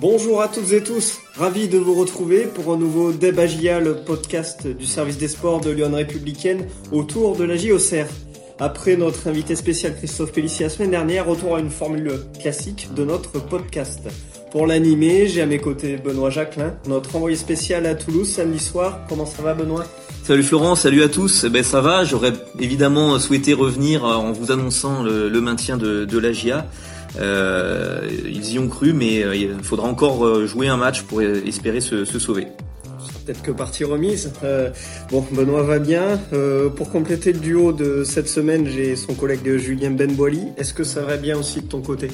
Bonjour à toutes et tous, ravi de vous retrouver pour un nouveau Débagia, le podcast du service des sports de Lyon Républicaine autour de la JOCR. Après notre invité spécial Christophe Pellissier la semaine dernière, retour à une formule classique de notre podcast. Pour l'animer, j'ai à mes côtés Benoît Jacquelin, notre envoyé spécial à Toulouse samedi soir. Comment ça va Benoît? Salut Florent, salut à tous. Eh ben ça va, j'aurais évidemment souhaité revenir en vous annonçant le, maintien de, de la GIA. Euh, ils y ont cru, mais euh, il faudra encore euh, jouer un match pour espérer se, sauver peut-être que partie remise. bon, Benoît va bien. pour compléter le duo de cette semaine, j'ai son collègue Julien Benboili. Est-ce que ça va bien aussi de ton côté?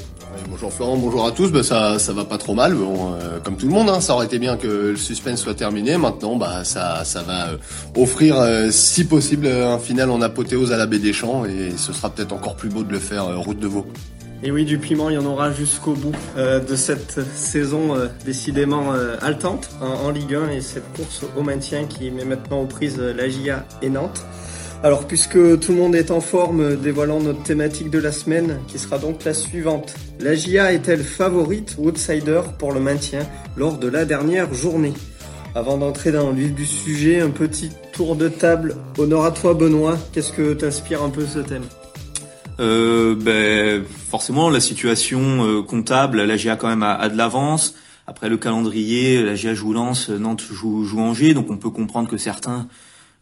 Bonjour Florent, bonjour à tous. Bah, ça, ça va pas trop mal. Bon, comme tout le monde, hein, ça aurait été bien que le suspense soit terminé. Maintenant, bah, ça, ça va offrir, si possible, un final en apothéose à la baie des Champs, et ce sera peut-être encore plus beau de le faire route de Vaux. Et oui, du piment, il y en aura jusqu'au bout euh, de cette saison euh, décidément euh, haletante en, Ligue 1 et cette course au maintien qui met maintenant aux prises la GIA et Nantes. Alors, puisque tout le monde est en forme, dévoilons notre thématique de la semaine qui sera donc la suivante. La GIA est-elle favorite ou outsider pour le maintien lors de la dernière journée? Avant d'entrer dans le vif du sujet, un petit tour de table. Honneur à toi, Benoît. Qu'est-ce que t'inspire un peu ce thème? Euh, ben, forcément la situation euh, comptable, la GA quand même a, de l'avance. Après le calendrier, la GA joue Lens, Nantes joue, joue Angers, donc on peut comprendre que certains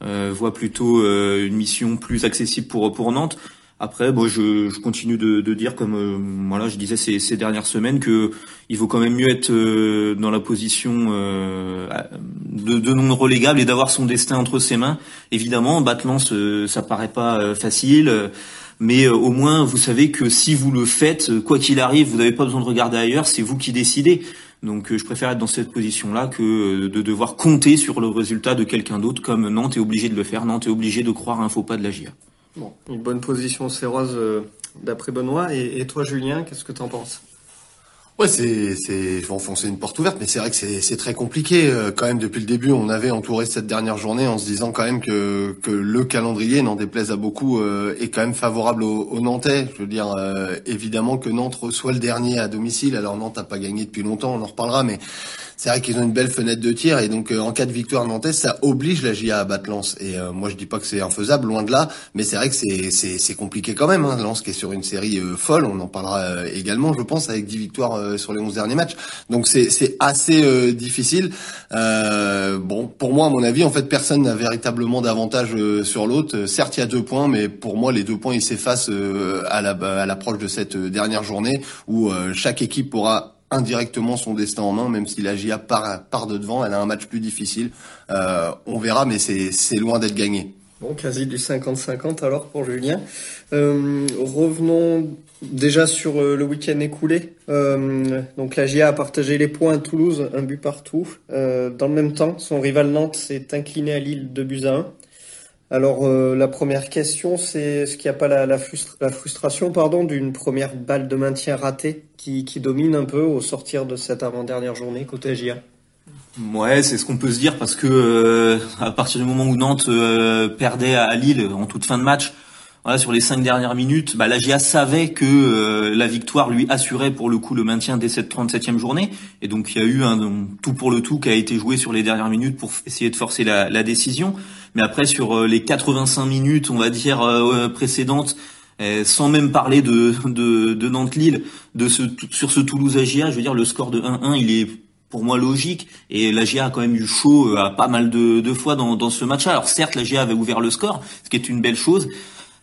euh, voient plutôt euh, une mission plus accessible pour pour Nantes. Après, bon, je, je continue de, de, dire, comme euh, voilà, je disais ces, ces, dernières semaines, que il vaut quand même mieux être dans la position de, de, non relégable et d'avoir son destin entre ses mains. Évidemment, battre Lens, ça paraît pas facile mais euh, au moins vous savez que si vous le faites, euh, quoi qu'il arrive, vous n'avez pas besoin de regarder ailleurs, c'est vous qui décidez. Donc euh, je préfère être dans cette position-là que de devoir compter sur le résultat de quelqu'un d'autre, comme Nantes est obligé de le faire. Nantes est obligé de croire un faux pas de la GIA. Bon, une bonne position, c'est Rose d'après Benoît. Et, et toi, Julien, qu'est-ce que tu en penses? Ouais, c'est, c'est, je vais enfoncer une porte ouverte, mais c'est vrai que c'est, c'est très compliqué. Euh, quand même, depuis le début, on avait entouré cette dernière journée en se disant quand même que, que le calendrier, n'en déplaise à beaucoup, euh, est quand même favorable aux, Nantais. Je veux dire, euh, évidemment que Nantes reçoit le dernier à domicile. Alors Nantes n'a pas gagné depuis longtemps, on en reparlera, mais c'est vrai qu'ils ont une belle fenêtre de tir et donc euh, en cas de victoire nantaise, ça oblige la GIA à battre Lens. Et euh, moi je dis pas que c'est infaisable, loin de là, mais c'est vrai que c'est compliqué quand même. Hein. Lens qui est sur une série euh, folle, on en parlera également, je pense, avec 10 victoires sur les 11 derniers matchs. Donc c'est assez difficile. bon, pour moi, à mon avis, en fait, personne n'a véritablement d'avantage sur l'autre. Certes, il y a deux points, mais pour moi, les deux points ils s'effacent à la à l'approche de cette dernière journée où chaque équipe pourra indirectement son destin en main, même si la GIA part, part de devant, elle a un match plus difficile. Euh, on verra, mais c'est loin d'être gagné. Bon, quasi du 50-50 alors pour Julien. Euh, revenons déjà sur euh, le week-end écoulé. donc la GIA a partagé les points à Toulouse, un but partout. dans le même temps, son rival Nantes s'est incliné à Lille de buts à 1. Alors euh, la première question, c'est est-ce qu'il n'y a pas la, frustration pardon d'une première balle de maintien ratée qui, domine un peu au sortir de cette avant-dernière journée côté GIA Ouais, c'est ce qu'on peut se dire parce que euh, à partir du moment où Nantes euh, perdait à Lille en toute fin de match, voilà, sur les cinq dernières minutes, bah, la GIA savait que la victoire lui assurait pour le coup le maintien dès cette 37e journée. Et donc il y a eu un tout pour le tout qui a été joué sur les dernières minutes pour essayer de forcer la, la décision. Mais après, sur euh, les 85 minutes, on va dire, euh, précédentes, euh, sans même parler de, de, de Nantes-Lille, de ce, sur ce Toulouse-AGA, je veux dire, le score de 1-1, il est pour moi logique. Et la GA a quand même eu chaud à pas mal de, de fois dans, dans ce match-là. Alors certes, la GA avait ouvert le score, ce qui est une belle chose.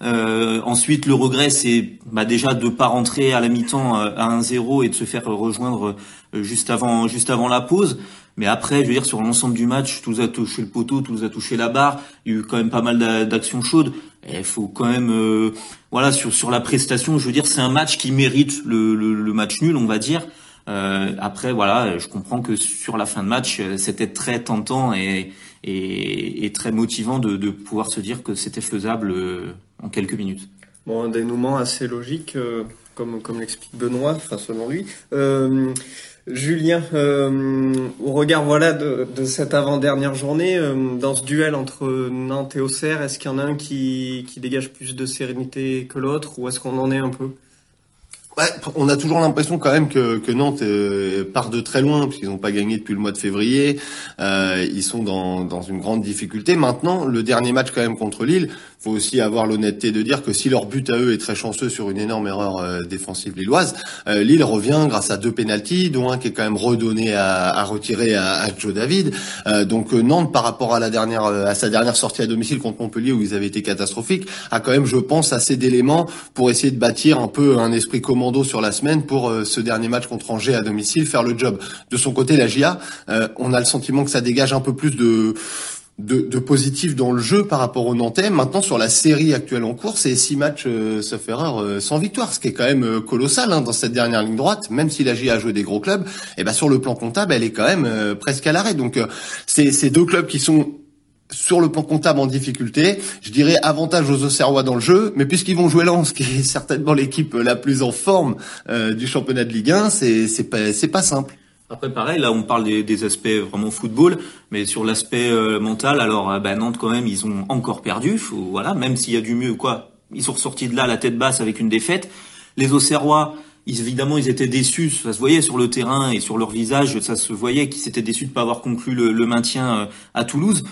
Euh, ensuite, le regret, c'est bah, déjà de pas rentrer à la mi-temps à 1-0 et de se faire rejoindre juste avant, juste avant la pause. Mais après, je veux dire, sur l'ensemble du match, tout a touché le poteau, tout a touché la barre. Il y a eu quand même pas mal d'actions chaudes. Il faut quand même, euh, voilà, sur sur la prestation, je veux dire, c'est un match qui mérite le, le, match nul, on va dire. Euh, après, voilà, je comprends que sur la fin de match, euh, c'était très tentant et, et, et très motivant de, de, pouvoir se dire que c'était faisable euh, en quelques minutes. Bon, un dénouement assez logique, comme comme l'explique Benoît, enfin selon lui. Julien, euh, au regard voilà de, cette avant-dernière journée, euh, dans ce duel entre Nantes et Auxerre, est-ce qu'il y en a un qui, dégage plus de sérénité que l'autre, ou est-ce qu'on en est un peu? Ouais, on a toujours l'impression quand même que, que Nantes euh, part de très loin puisqu'ils n'ont pas gagné depuis le mois de février. Euh, ils sont dans, dans une grande difficulté. Maintenant, le dernier match quand même contre Lille, faut aussi avoir l'honnêteté de dire que si leur but à eux est très chanceux sur une énorme erreur euh, défensive lilloise, euh, Lille revient grâce à deux pénalties, dont un qui est quand même redonné à, à retirer à, à, Joe David. donc Nantes, par rapport à la dernière à sa dernière sortie à domicile contre Montpellier où ils avaient été catastrophiques, a quand même, je pense, assez d'éléments pour essayer de bâtir un peu un esprit commun sur la semaine pour euh, ce dernier match contre Angers à domicile, faire le job. De son côté, la GIA, euh, on a le sentiment que ça dégage un peu plus de de, positif dans le jeu par rapport au Nantais. Maintenant, sur la série actuelle en cours, c'est six matchs, euh, sauf erreur, euh, sans victoire, ce qui est quand même colossal hein, dans cette dernière ligne droite. Même si la GIA a des gros clubs, et eh ben sur le plan comptable, elle est quand même presque à l'arrêt. Donc, c'est ces deux clubs qui sont sur le plan comptable en difficulté. Je dirais avantage aux Auxerrois dans le jeu, mais puisqu'ils vont jouer Lens, qui est certainement l'équipe la plus en forme euh, du championnat de Ligue 1, c'est c'est pas c'est pas simple. Après pareil, là on parle des, des aspects vraiment football, mais sur l'aspect euh, mental, alors euh, bah, Nantes quand même ils ont encore perdu, voilà, même s'il y a du mieux quoi, ils sont ressortis de là la tête basse avec une défaite. Les Auxerrois, évidemment, ils étaient déçus. Ça se voyait sur le terrain et sur leur visage, ça se voyait qu'ils étaient déçus de pas avoir conclu le, le maintien à Toulouse.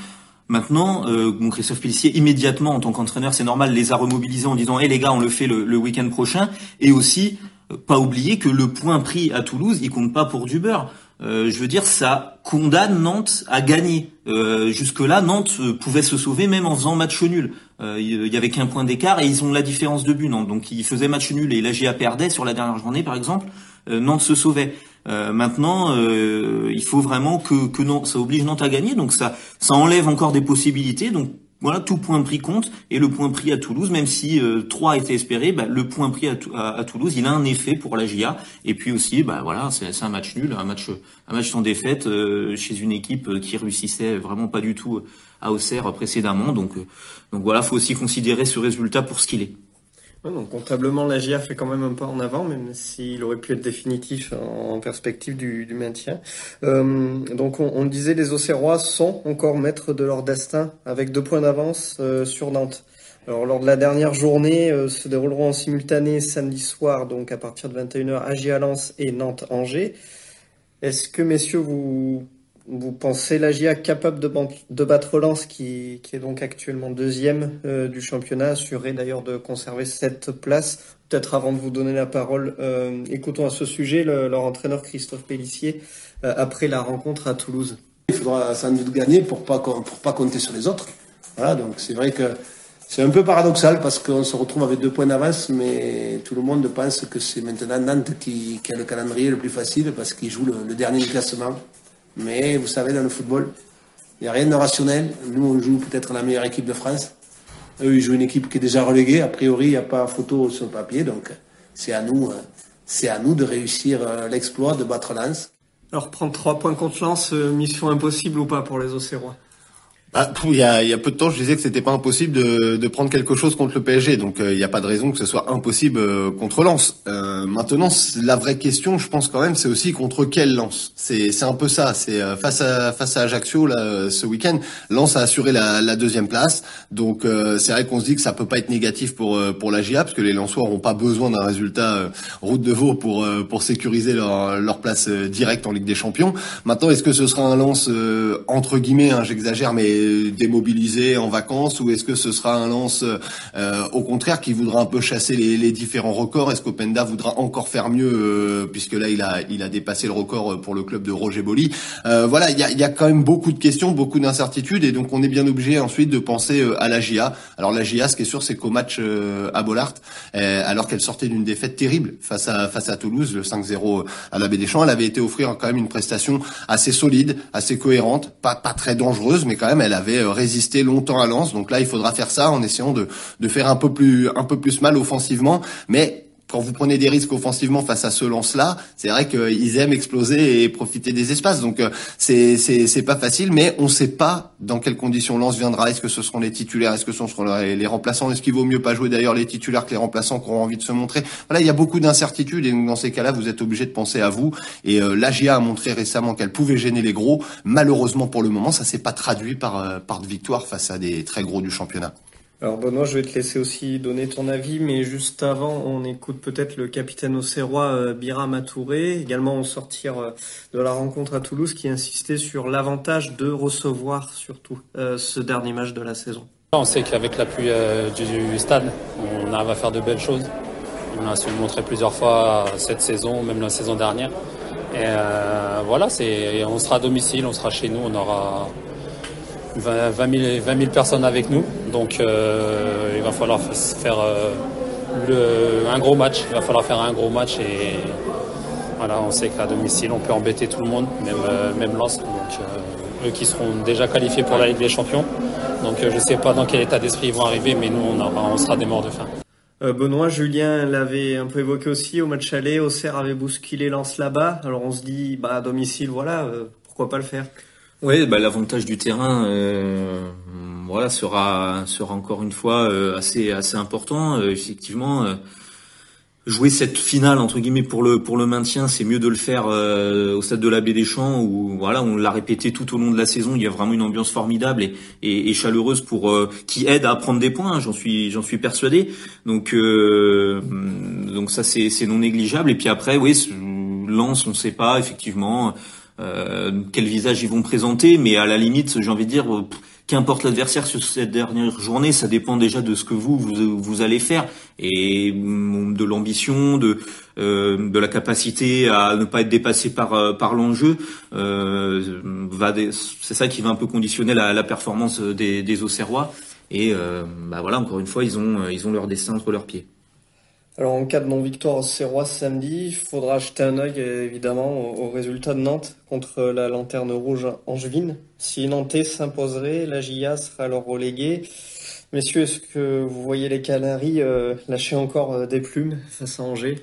Maintenant, euh, Christophe Pellissier, immédiatement, en tant qu'entraîneur, c'est normal, les a remobilisés en disant, hé les gars, on le fait le, week-end prochain. Et aussi, euh, pas oublier que le point pris à Toulouse, il compte pas pour du beurre. Euh, je veux dire, ça condamne Nantes à gagner. Euh, Jusque-là, Nantes euh, pouvait se sauver même en faisant match nul. il y avait qu'un point d'écart et ils ont la différence de but, Nantes. Donc ils faisaient match nul et la GA perdait sur la dernière journée, par exemple. Nantes se sauvait. Euh, maintenant, euh, il faut vraiment que, que non, ça oblige Nantes à gagner, donc ça, ça enlève encore des possibilités. Donc voilà, tout point pris compte et le point pris à Toulouse, même si euh, 3 était espéré, bah, le point pris à, Toulouse, il a un effet pour la GIA. Et puis aussi, bah voilà, c'est un match nul, un match, un match sans défaite euh, chez une équipe qui réussissait vraiment pas du tout à Auxerre précédemment. Donc, donc voilà, faut aussi considérer ce résultat pour ce qu'il est donc comptablement, la GIA fait quand même un pas en avant, même s'il aurait pu être définitif en perspective du, maintien. Euh, donc on, disait, les Auxerrois sont encore maîtres de leur destin, avec deux points d'avance euh, sur Nantes. Alors lors de la dernière journée, euh, se dérouleront en simultané samedi soir, donc à partir de 21h, AGIA Lens et Nantes-Angers. Est-ce que messieurs, vous vous pensez la GIA capable de, battre Lens, qui, est donc actuellement deuxième euh, du championnat, assuré d'ailleurs de conserver cette place Peut-être avant de vous donner la parole, euh, écoutons à ce sujet leur entraîneur Christophe Pellissier euh, après la rencontre à Toulouse. Il faudra sans doute gagner pour pas pour pas compter sur les autres. Voilà, donc c'est vrai que c'est un peu paradoxal parce qu'on se retrouve avec deux points d'avance, mais tout le monde pense que c'est maintenant Nantes qui, qui, a le calendrier le plus facile parce qu'il joue le, le dernier classement. Mais vous savez, dans le football, il n'y a rien de rationnel. Nous, on joue peut-être la meilleure équipe de France. Eux, ils jouent une équipe qui est déjà reléguée. A priori, il n'y a pas photo sur le papier. Donc, c'est à nous, euh, c'est à nous de réussir euh, l'exploit de battre Lens. Alors, prendre trois points contre Lens, euh, mission impossible ou pas pour les Océrois bah, il, y a, il y a peu de temps, je disais que c'était pas impossible de, de, prendre quelque chose contre le PSG, donc euh, il n'y a pas de raison que ce soit impossible euh, contre Lens. Euh, maintenant, la vraie question, je pense quand même, c'est aussi contre quel Lens? C'est, un peu ça. C'est euh, face à face à Ajaccio là ce week-end, Lens a assuré la, la deuxième place, donc c'est vrai qu'on se dit que ça peut pas être négatif pour pour la GIA parce que les Lensois n'auront pas besoin d'un résultat route de veau pour pour sécuriser leur leur place directe en Ligue des Champions. Maintenant, est-ce que ce sera un Lens entre guillemets, hein, j'exagère, mais démobilisé en vacances ou est-ce que ce sera un lance euh, au contraire qui voudra un peu chasser les, les différents records? Est-ce qu'Openda voudra encore faire mieux euh, puisque là il a il a dépassé le record pour le club de Roger Boli? Euh, Voilà, il y a, y a quand même beaucoup de questions, beaucoup d'incertitudes et donc on est bien obligé ensuite de penser à la GIA. Alors la GIA, ce qui est sûr, c'est qu'au match à Bollard, alors qu'elle sortait d'une défaite terrible face à face à Toulouse, le 5-0 à la Baie des Champs, elle avait été offrir quand même une prestation assez solide, assez cohérente, pas pas très dangereuse, mais quand même elle avait euh, résisté longtemps à Lens. Donc là, il faudra faire ça en essayant de, de faire un peu plus un peu plus mal offensivement, mais quand vous prenez des risques offensivement face à ce lance-là, c'est vrai qu'ils aiment exploser et profiter des espaces. Donc euh, c'est c'est pas facile, mais on ne sait pas dans quelles conditions lance viendra. Est-ce que ce seront les titulaires? Est-ce que ce seront les remplaçants? Est-ce qu'il vaut mieux pas jouer d'ailleurs les titulaires que les remplaçants qui auront envie de se montrer? Voilà, il y a beaucoup d'incertitudes et dans ces cas-là, vous êtes obligé de penser à vous. Et euh, l'AGA a montré récemment qu'elle pouvait gêner les gros. Malheureusement pour le moment, ça s'est pas traduit par euh, par de victoire face à des très gros du championnat. Alors Benoît, je vais te laisser aussi donner ton avis, mais juste avant, on écoute peut-être le capitaine auxerrois euh, Bira Matouré, également au sortir euh, de la rencontre à Toulouse, qui insistait sur l'avantage de recevoir surtout euh, ce dernier match de la saison. On sait qu'avec l'appui du stade, on arrive à faire de belles choses. On a su le montrer plusieurs fois cette saison, même la saison dernière. Et voilà, c'est, on sera à domicile, on sera chez nous, on aura 20 000, personnes avec nous. Donc euh, il va falloir faire euh, un gros match. Il va falloir faire un gros match et voilà, on sait qu'à domicile on peut embêter tout le monde, même, euh, même Lens. Donc eux qui seront déjà qualifiés pour la Ligue des Champions. Donc je ne sais pas dans quel état d'esprit ils vont arriver, mais nous on, on sera des morts de faim. Benoît, Julien l'avait un peu évoqué aussi au match aller. Auxerre avait bousculé Lens là-bas. Alors on se dit, bah à domicile, voilà, pourquoi pas le faire? Oui, bah, l'avantage du terrain, euh, voilà, sera sera encore une fois euh, assez assez important. Euh, effectivement, jouer cette finale entre guillemets pour le pour le maintien, c'est mieux de le faire au stade de la Baie des Champs où voilà, on l'a répété tout au long de la saison. Il y a vraiment une ambiance formidable et, et, et chaleureuse pour qui aide à prendre des points. Hein, j'en suis j'en suis persuadé. Donc donc ça c'est c'est non négligeable. Et puis après, oui, lance, on ne sait pas effectivement. Euh, quel visage ils vont présenter, mais à la limite, j'ai envie de dire, euh, qu'importe l'adversaire sur cette dernière journée, ça dépend déjà de ce que vous vous, allez faire et mm, de l'ambition, de euh, de la capacité à ne pas être dépassé par par l'enjeu. Euh, c'est ça qui va un peu conditionner la, la performance des, des Auxerrois. Et bah voilà, encore une fois, ils ont ils ont leur destin entre leurs pieds. Alors en cas de non-victoire au Serrois samedi, il faudra jeter un œil évidemment au, résultat de Nantes contre la Lanterne Rouge angevine. Si Nantes s'imposerait, la GIA sera alors reléguée. Messieurs, est-ce que vous voyez les Canaries euh, lâcher encore euh, des plumes face à Angers?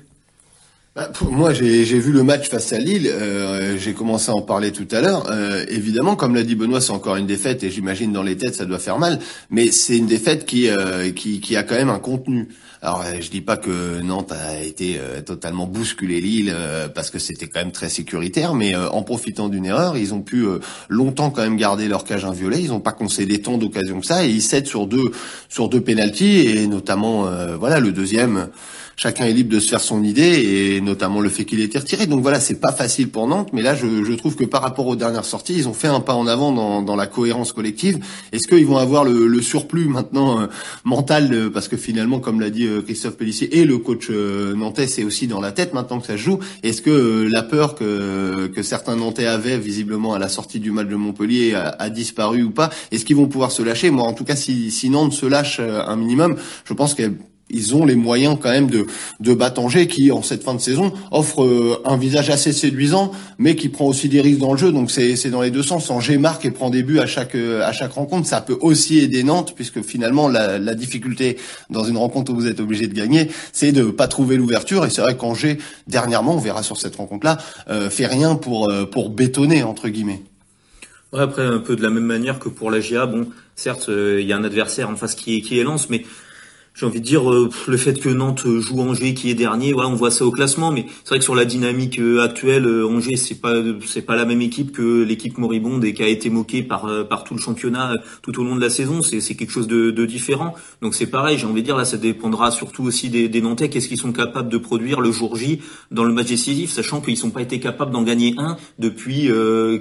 Bah, moi, j'ai vu le match face à Lille. Euh, j'ai commencé à en parler tout à l'heure. évidemment, comme l'a dit Benoît, c'est encore une défaite et j'imagine dans les têtes ça doit faire mal. Mais c'est une défaite qui, qui, qui a quand même un contenu. Alors euh, je dis pas que Nantes a été euh, totalement bousculé Lille euh, parce que c'était quand même très sécuritaire, mais en profitant d'une erreur, ils ont pu longtemps quand même garder leur cage inviolée. Ils n'ont pas concédé tant d'occasions que ça et ils cèdent sur deux sur deux pénalties et notamment voilà le deuxième chacun est libre de se faire son idée et notamment le fait qu'il ait été retiré. Donc voilà, c'est pas facile pour Nantes, mais là je, je, trouve que par rapport aux dernières sorties, ils ont fait un pas en avant dans, dans la cohérence collective. Est-ce qu'ils vont avoir le, le surplus maintenant euh, mental parce que finalement, comme l'a dit euh, Christophe Pellissier et le coach euh, nantais, c'est aussi dans la tête maintenant que ça se joue. Est-ce que la peur que, que certains Nantais avaient visiblement à la sortie du match de Montpellier a, a disparu ou pas? Est-ce qu'ils vont pouvoir se lâcher? Moi, en tout cas, si, si Nantes se lâche un minimum, je pense qu'elle ils ont les moyens quand même de de Angers qui en cette fin de saison offre euh, un visage assez séduisant mais qui prend aussi des risques dans le jeu. Donc c'est dans les deux sens. Angers marque et prend des buts à chaque euh, à chaque rencontre. Ça peut aussi aider Nantes puisque finalement la, la difficulté dans une rencontre où vous êtes obligé de gagner c'est de pas trouver l'ouverture. Et c'est vrai qu'Angers dernièrement on verra sur cette rencontre là euh, fait rien pour pour bétonner entre guillemets. Ouais, après, un peu de la même manière que pour la GIA, bon, certes, il y a un adversaire en face qui qui est lance, mais j'ai envie de dire euh, le fait que Nantes joue Angers qui est dernier, ouais, on voit ça au classement, mais c'est vrai que sur la dynamique euh, actuelle, euh, Angers c'est pas c'est pas la même équipe que l'équipe moribonde et qui a été moquée par par tout le championnat tout au long de la saison. C'est c'est quelque chose de, de différent. Donc c'est pareil, j'ai envie de dire là, ça dépendra surtout aussi des, des Nantais, qu'est-ce qu'ils sont capables de produire le jour J dans le match décisif, sachant qu'ils sont pas été capables d'en gagner un depuis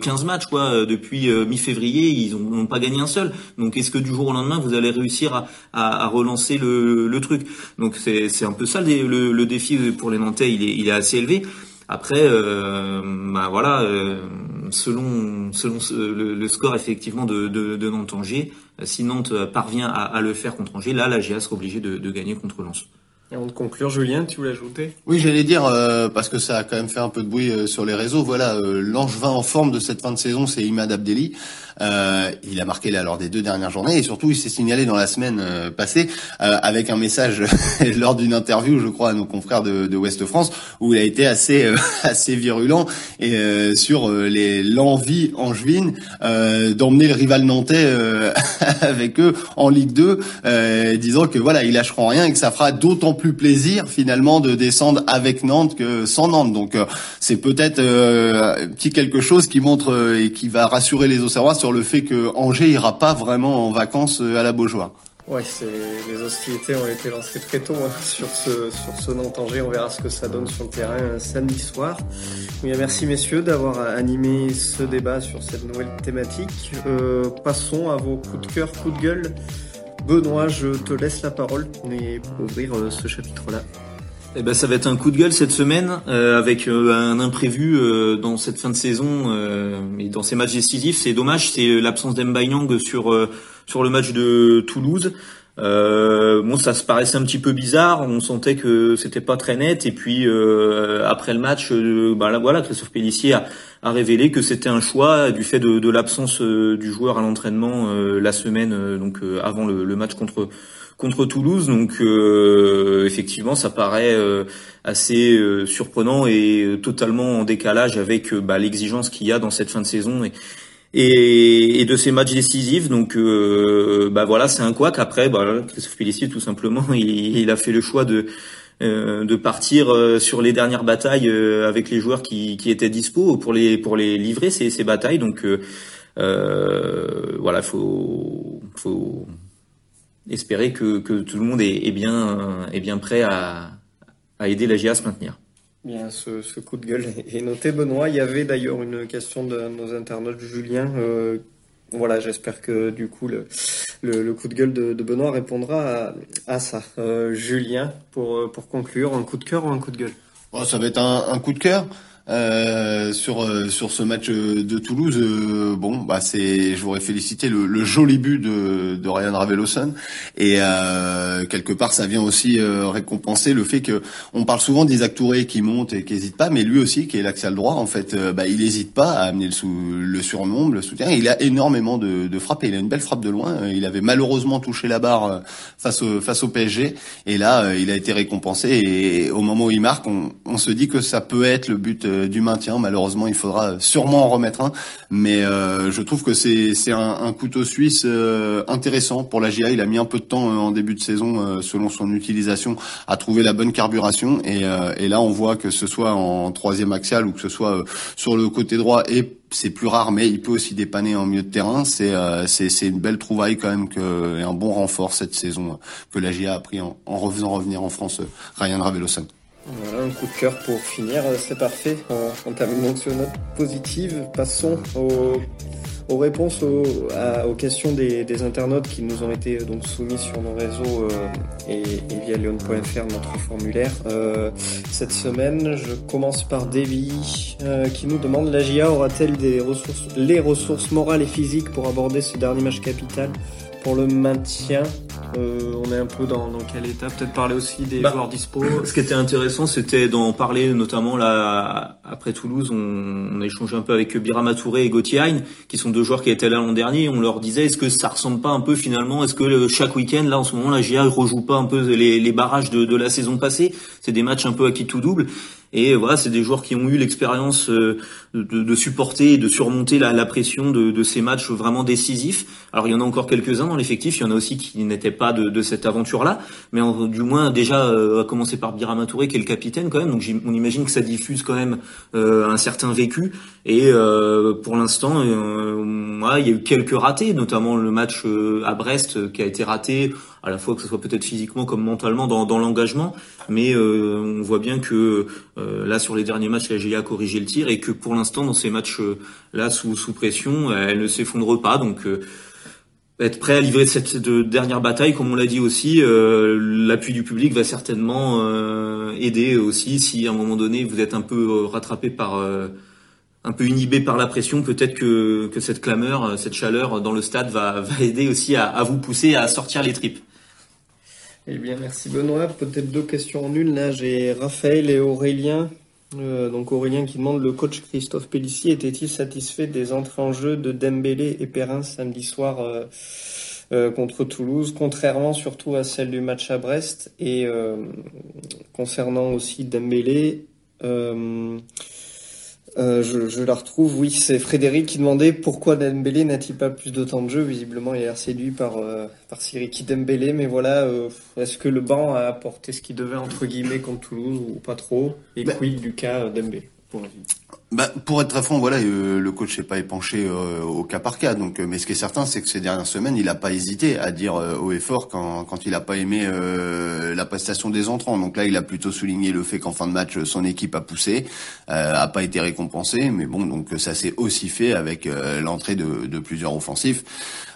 15 matchs quoi, depuis mi-février, ils n'ont pas gagné un seul. Donc est-ce que du jour au lendemain vous allez réussir à, à relancer le le, truc. Donc c'est un peu ça le, le, défi pour les Nantais, il est, il est assez élevé. Après, euh, bah voilà, euh, selon selon le, score effectivement de, de, de Nantes Angers, si Nantes parvient à, le faire contre Angers, là la GA sera obligée de, de gagner contre Lens. Et avant de conclure, Julien, tu voulais ajouter? Oui, j'allais dire, euh, parce que ça a quand même fait un peu de bruit euh, sur les réseaux, voilà, euh, l'angevin en forme de cette fin de saison, c'est Imad Abdelli. Euh, il a marqué là lors des deux dernières journées et surtout il s'est signalé dans la semaine passée avec un message lors d'une interview, je crois, à nos confrères de, de Ouest France, où il a été assez assez virulent et sur les l'envie angevine d'emmener le rival nantais avec eux en Ligue 2, disant que voilà, ils lâcheront rien et que ça fera d'autant plus plaisir finalement de descendre avec Nantes que sans Nantes. Donc euh, c'est peut-être euh, un petit quelque chose qui montre euh, et qui va rassurer les Auxerrois sur le fait que Angers ira pas vraiment en vacances à la Beaujoire. Ouais, les hostilités ont été lancées très tôt hein, sur ce sur ce Nantes-Angers. On verra ce que ça donne sur le terrain euh, samedi soir. merci messieurs d'avoir animé ce débat sur cette nouvelle thématique. Euh, passons à vos coups de cœur, coups de gueule. Benoît, je te laisse la parole pour ouvrir euh, ce chapitre-là. Eh ben, ça va être un coup de gueule cette semaine avec un imprévu dans cette fin de saison et dans ces matchs décisifs. C'est dommage, c'est l'absence d'Embayang sur sur le match de Toulouse. Euh, bon, ça se paraissait un petit peu bizarre. On sentait que c'était pas très net. Et puis euh, après le match, euh, bah là, voilà, Christophe Pellissier a, a révélé que c'était un choix du fait de, de l'absence euh, du joueur à l'entraînement euh, la semaine, donc avant le, le, match contre contre Toulouse. Donc effectivement, ça paraît assez surprenant et totalement en décalage avec bah, l'exigence qu'il y a dans cette fin de saison. Et, et, et de ces matchs décisifs. Donc, euh, bah voilà, c'est un couac. Après, bah, Christophe Pellissier, tout simplement, il, il, a fait le choix de euh, de partir euh, sur les dernières batailles euh, avec les joueurs qui, qui étaient dispo pour les pour les livrer ces, ces batailles. Donc, euh, voilà, faut faut espérer que, que tout le monde est, est bien est bien prêt à, à aider la GIA à se maintenir. Bien, ce, ce, coup de gueule est noté, Benoît. Il y avait d'ailleurs une question de nos internautes, Julien. Euh, voilà, j'espère que du coup le, le, le, coup de gueule de, de Benoît répondra à, à ça. Euh, Julien, pour, pour conclure, un coup de cœur ou un coup de gueule? Oh, Ça va être un, un coup de cœur. Euh, sur euh, sur ce match de Toulouse, euh, bon, bah c'est, je voudrais féliciter le, le, joli but de, de Ryan Raveloson et euh, quelque part ça vient aussi récompenser le fait que on parle souvent d'Isaac Touré qui monte et qui hésite pas, mais lui aussi qui est l'axial droit, en fait, bah il hésite pas à amener le, sous, le surnombre, le soutien. Il a énormément de, de frappes, il a une belle frappe de loin. Il avait malheureusement touché la barre face au face au PSG et là il a été récompensé et au moment où il marque, on, on se dit que ça peut être le but euh, du maintien. Malheureusement, il faudra sûrement en remettre un, mais euh, je trouve que c'est c'est un, un, couteau suisse euh, intéressant pour la GIA. Il a mis un peu de temps en début de saison, selon son utilisation, à trouver la bonne carburation. Et, et là, on voit que ce soit en troisième axial ou que ce soit sur le côté droit et c'est plus rare, mais il peut aussi dépanner en milieu de terrain. C'est c'est une belle trouvaille quand même que, et un bon renfort cette saison que la GIA a pris en, en revenir en France Ryan Ravelosan. Voilà, un coup de cœur pour finir, c'est parfait. On, on termine sur une note positive. Passons aux, aux réponses aux, aux questions des, des, internautes qui nous ont été donc soumis sur nos réseaux euh, et, et, via lyon.fr, notre formulaire. Euh, cette semaine, je commence par Davy euh, qui nous demande la GIA aura-t-elle des ressources, les ressources morales et physiques pour aborder ce dernier match capital? Pour le maintien euh, on est un peu dans, dans quel état? Peut-être parler aussi des bah, joueurs dispo. Ce qui était intéressant, c'était d'en parler, notamment là après Toulouse, on, on, a échangé un peu avec Birama Touré et Gauthier Hein, qui sont deux joueurs qui étaient là l'an dernier. On leur disait, est-ce que ça ressemble pas un peu finalement Est-ce que chaque week-end, là en ce moment, la GIA rejoue pas un peu les, les barrages de, de la saison passée? C'est des matchs un peu à qui tout double. Et voilà, c'est des joueurs qui ont eu l'expérience euh, de, supporter et de surmonter la, pression de, ces matchs vraiment décisifs. Alors il y en a encore quelques-uns dans l'effectif, il y en a aussi qui n'étaient pas de, cette aventure-là, mais du moins déjà euh, à commencer par Birama Touré qui est le capitaine quand même, donc on imagine que ça diffuse quand même euh, un certain vécu. Et euh, pour l'instant, ouais, il y a eu quelques ratés, notamment le match à Brest qui a été raté à la fois que ce soit peut-être physiquement comme mentalement dans, l'engagement, mais euh, on voit bien que euh, là sur les derniers matchs la GIA a corrigé le tir et que pour l'instant dans ces matchs euh, sous, pression elle ne s'effondre pas donc être prêt à livrer cette dernière bataille, comme on l'a dit aussi, l'appui du public va certainement aider aussi si à un moment donné vous êtes un peu rattrapé par un peu inhibé par la pression, peut-être que, cette clameur, cette chaleur dans le stade va, aider aussi à vous pousser à sortir les tripes. Eh bien, merci Benoît. Peut-être deux questions en une. Là, j'ai Raphaël et Aurélien. Euh, donc Aurélien qui demande le coach Christophe Pellissier était-il satisfait des entrées en jeu de Dembélé et Perrin samedi soir euh, euh, contre Toulouse, contrairement surtout à celle du match à Brest et concernant aussi Dembélé. Euh, je, je, la retrouve, oui, c'est Frédéric qui demandait pourquoi Dembélé n'a-t-il pas plus de temps de jeu. Visiblement, il a l'air séduit par, euh, par Siriki Dembélé, mais voilà, euh, est-ce que le banc a apporté ce qu'il devait, entre guillemets, contre Toulouse, ou pas trop? Et puis du cas Dembélé bah, pour être très franc, voilà, euh, le coach n'est pas épanché euh, au cas par cas. Donc, euh, mais ce qui est certain, c'est que ces dernières semaines, il n'a pas hésité à dire haut et fort quand, quand il n'a pas aimé la prestation des entrants. Donc là, il a plutôt souligné le fait qu'en fin de match, son équipe a poussé, a pas été récompensée. Mais bon, donc ça s'est aussi fait avec l'entrée de, de, plusieurs offensifs.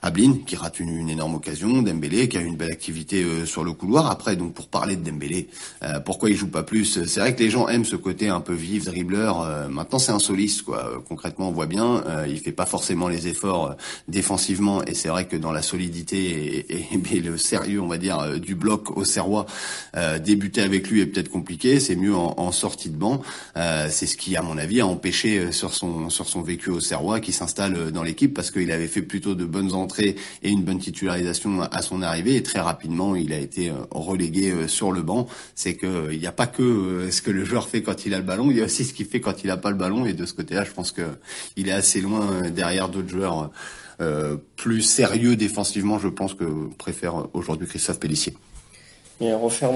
Ablin qui rate une, une, énorme occasion, Dembélé qui a eu une belle activité sur le couloir. Après, donc pour parler de Dembélé, pourquoi il joue pas plus? C'est vrai que les gens aiment ce côté un peu vif, dribbleur. maintenant c'est un soliste, quoi. Concrètement, on voit bien, euh, il fait pas forcément les efforts euh, défensivement, et c'est vrai que dans la solidité et, le sérieux, on va dire, euh, du bloc au Serrois, débuter avec lui est peut-être compliqué. C'est mieux en, sortie de banc. c'est ce qui, à mon avis, a empêché sur son sur son vécu au Serrois qui s'installe dans l'équipe parce qu'il avait fait plutôt de bonnes entrées et une bonne titularisation à son arrivée, et très rapidement, il a été relégué sur le banc. C'est que il n'y a pas que ce que le joueur fait quand il a le ballon, il y a aussi ce qu'il fait quand il a pas le ballon et de ce côté-là, je pense que il est assez loin euh, derrière d'autres joueurs euh, plus sérieux défensivement. Je pense que préfère aujourd'hui Christophe Pellissier. Et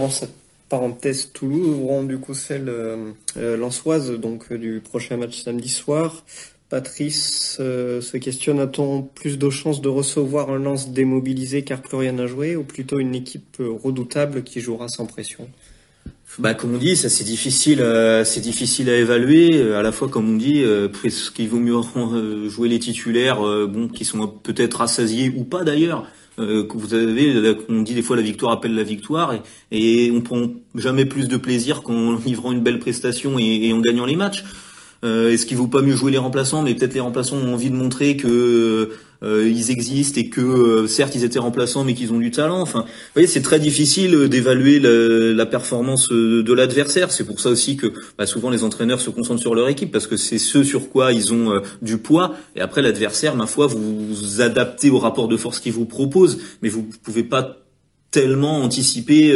cette parenthèse Toulouse, ouvrons du coup celle euh, lançoise donc du prochain match samedi soir. Patrice se questionne a-t-on plus de chances de recevoir un lance démobilisé car plus rien à jouer ou plutôt une équipe redoutable qui jouera sans pression? Bah, comme on dit, ça c'est difficile, euh, c'est difficile à évaluer. Euh, à la fois, comme on dit, euh, ce qu'il vaut mieux jouer les titulaires, bon, qui sont peut-être rassasiés ou pas d'ailleurs. vous avez, on dit des fois la victoire appelle la victoire, et, et on prend jamais plus de plaisir qu'en livrant une belle prestation et, et en gagnant les matchs. Est-ce qu'il vaut pas mieux jouer les remplaçants, mais peut-être les remplaçants ont envie de montrer que euh, ils existent et que euh, certes ils étaient remplaçants mais qu'ils ont du talent. Enfin, vous voyez, c'est très difficile euh, d'évaluer la, performance de l'adversaire. C'est pour ça aussi que bah, souvent les entraîneurs se concentrent sur leur équipe parce que c'est ce sur quoi ils ont du poids. Et après l'adversaire, ma foi, vous vous adaptez au rapport de force qu'il vous propose, mais vous pouvez pas tellement anticiper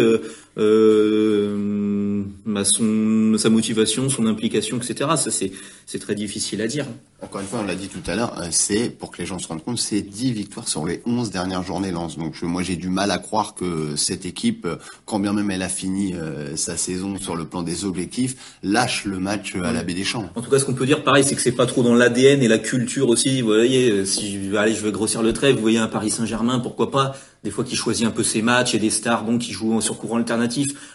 euh, euh, bah, son, sa motivation, son implication, etc. Ça, c'est, très difficile à dire. Encore une fois, on l'a dit tout à l'heure, euh, c'est, pour que les gens se rendent compte, c'est 10 victoires sur les 11 dernières journées lance. Donc moi, j'ai du mal à croire que cette équipe, quand bien même elle a fini sa saison sur le plan des objectifs, lâche le match à la Baie des Champs. En tout cas, ce qu'on peut dire, pareil, c'est que c'est pas trop dans l'ADN et la culture aussi. Vous voyez, si allez, je veux grossir le trait, vous voyez un Paris Saint-Germain, pourquoi pas? Des fois qui choisit un peu ses matchs et des stars donc qui jouent sur courant alternatif.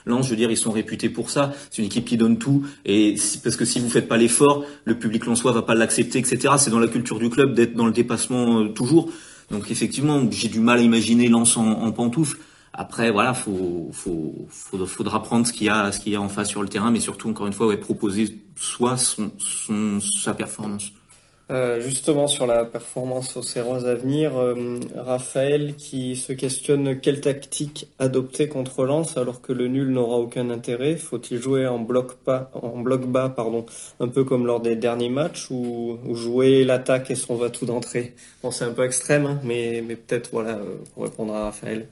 Lens, je veux dire, ils sont réputés pour ça. C'est une équipe qui donne tout et parce que si vous faites pas l'effort, le public lensois va pas l'accepter, etc. C'est dans la culture du club d'être dans le dépassement euh, toujours. Donc effectivement, j'ai du mal à imaginer Lens en, pantoufle. Après, voilà, faut, faut, faudra prendre ce qu'il y a, ce qu'il y a en face sur le terrain, mais surtout, encore une fois, proposer soit son, son, sa performance. Euh, justement sur la performance au Serrois à venir, euh, Raphaël qui se questionne quelle tactique adopter contre Lens alors que le nul n'aura aucun intérêt. Faut-il jouer en bloc, pas, en bloc bas, pardon, un peu comme lors des derniers matchs, ou, jouer l'attaque et son va-tout d'entrée? Bon, c'est un peu extrême, hein, mais, mais peut-être voilà euh, pour répondre à Raphaël.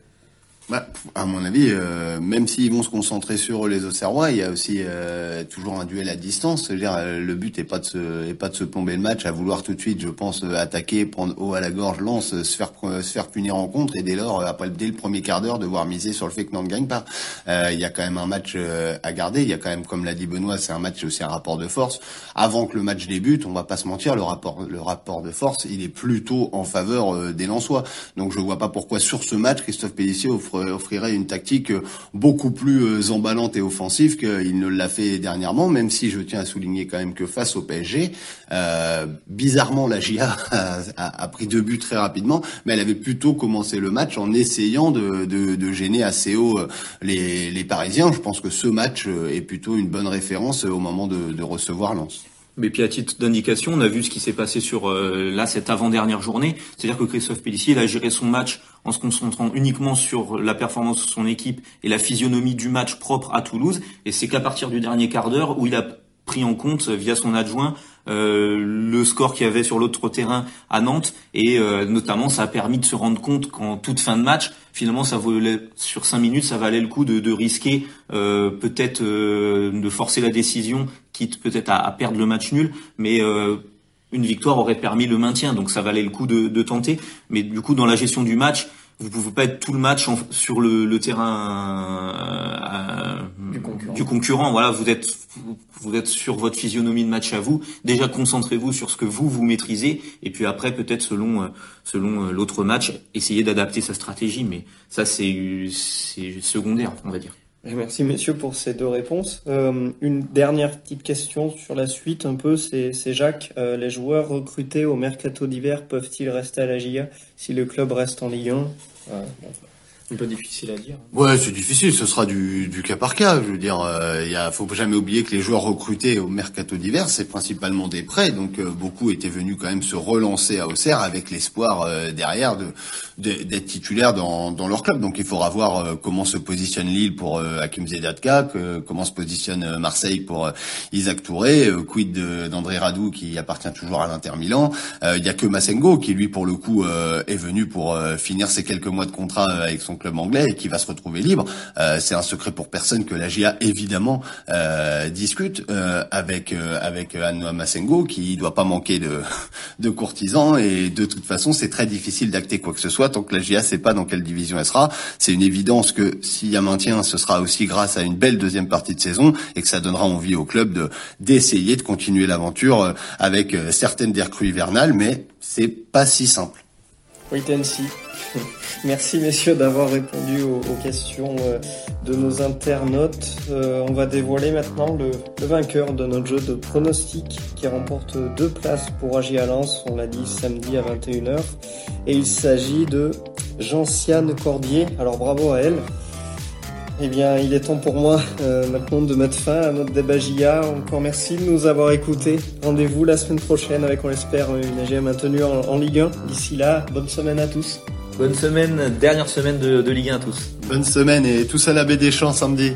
Bah, à mon avis, euh, même s'ils vont se concentrer sur les Auxerrois, il y a aussi euh, toujours un duel à distance. C'est-à-dire, euh, le but est pas de se, est pas de se plomber le match, à vouloir tout de suite, je pense, attaquer, prendre haut à la gorge, lance, se faire, se faire punir en contre, et dès lors, après dès le premier quart d'heure, devoir miser sur le fait que Nantes ne gagne pas. il y a quand même un match à garder. Il y a quand même, comme l'a dit Benoît, c'est un match aussi un rapport de force. Avant que le match débute, on va pas se mentir, le rapport, le rapport de force, il est plutôt en faveur des Lensois. Donc, je vois pas pourquoi sur ce match, Christophe Pellissier offre offrirait une tactique beaucoup plus euh, emballante et offensive qu'il ne l'a fait dernièrement, même si je tiens à souligner quand même que face au PSG, euh, bizarrement la GIA a, pris deux buts très rapidement, mais elle avait plutôt commencé le match en essayant de, de, gêner assez haut euh, les, les Parisiens. Je pense que ce match est plutôt une bonne référence au moment de, de recevoir Lens. Mais puis à titre d'indication, on a vu ce qui s'est passé sur euh, là cette avant-dernière journée. C'est-à-dire que Christophe Pellissier il a géré son match en se concentrant uniquement sur la performance de son équipe et la physionomie du match propre à Toulouse. Et c'est qu'à partir du dernier quart d'heure où il a pris en compte via son adjoint euh, le score qu'il y avait sur l'autre terrain à Nantes et euh, notamment ça a permis de se rendre compte qu'en toute fin de match finalement ça valait sur cinq minutes ça valait le coup de, de risquer euh, peut-être de forcer la décision quitte peut-être à, à, perdre le match nul mais une victoire aurait permis le maintien donc ça valait le coup de, de tenter mais du coup dans la gestion du match vous pouvez pas être tout le match sur le, le terrain euh, du, concurrent. du, concurrent. Voilà, vous êtes vous êtes sur votre physionomie de match à vous. Déjà concentrez-vous sur ce que vous vous maîtrisez et puis après peut-être selon euh, selon euh, l'autre match, essayez d'adapter sa stratégie. Mais ça c'est c'est secondaire, on va dire. Merci messieurs pour ces deux réponses. Euh, une dernière petite question sur la suite un peu, c'est Jacques. Euh, les joueurs recrutés au mercato d'hiver peuvent-ils rester à la GIA si le club reste en Ligue 1 un peu difficile à dire. Ouais, c'est difficile. Ce sera du, du cas par cas. Je veux dire, euh, il y faut jamais oublier que les joueurs recrutés au mercato d'hiver, c'est principalement des prêts. Donc euh, beaucoup étaient venus quand même se relancer à Auxerre avec l'espoir euh, derrière de d'être titulaires dans, dans leur club. Donc il faudra voir euh, comment se positionne Lille pour Hakim Zedatka, comment se positionne Marseille pour Isaac Touré, quid d'André Radou qui appartient toujours à l'Inter Milan. Il y a que Massengo qui lui pour le coup est venu pour finir ses quelques mois de contrat avec son club anglais et qui va se retrouver libre. Euh, c'est un secret pour personne que la GIA évidemment euh, discute euh, avec avec Anne Massengo qui doit pas manquer de de courtisans et de toute façon c'est très difficile d'acter quoi que ce soit tant que la GIA sait pas dans quelle division elle sera. C'est une évidence que s'il y a maintien, ce sera aussi grâce à une belle deuxième partie de saison et que ça donnera envie au club de d'essayer de continuer l'aventure avec certaines des recrues hivernales, mais c'est pas si simple. Wait and see. Merci messieurs d'avoir répondu aux, questions euh, de nos internautes. Euh, on va dévoiler maintenant le, vainqueur de notre jeu de pronostic qui remporte deux places pour Agi à On l'a dit samedi à 21h. Et il s'agit de Jean-Siane Cordier. Alors bravo à elle. Eh bien, il est temps pour moi euh, maintenant de mettre fin à notre débat GIA. Encore merci de nous avoir écoutés. Rendez-vous la semaine prochaine avec, on l'espère, une AGA maintenue en, en Ligue 1. D'ici là, bonne semaine à tous. Bonne semaine, dernière semaine de, de Ligue 1 à tous. Bonne semaine et tous à la baie des Champs samedi.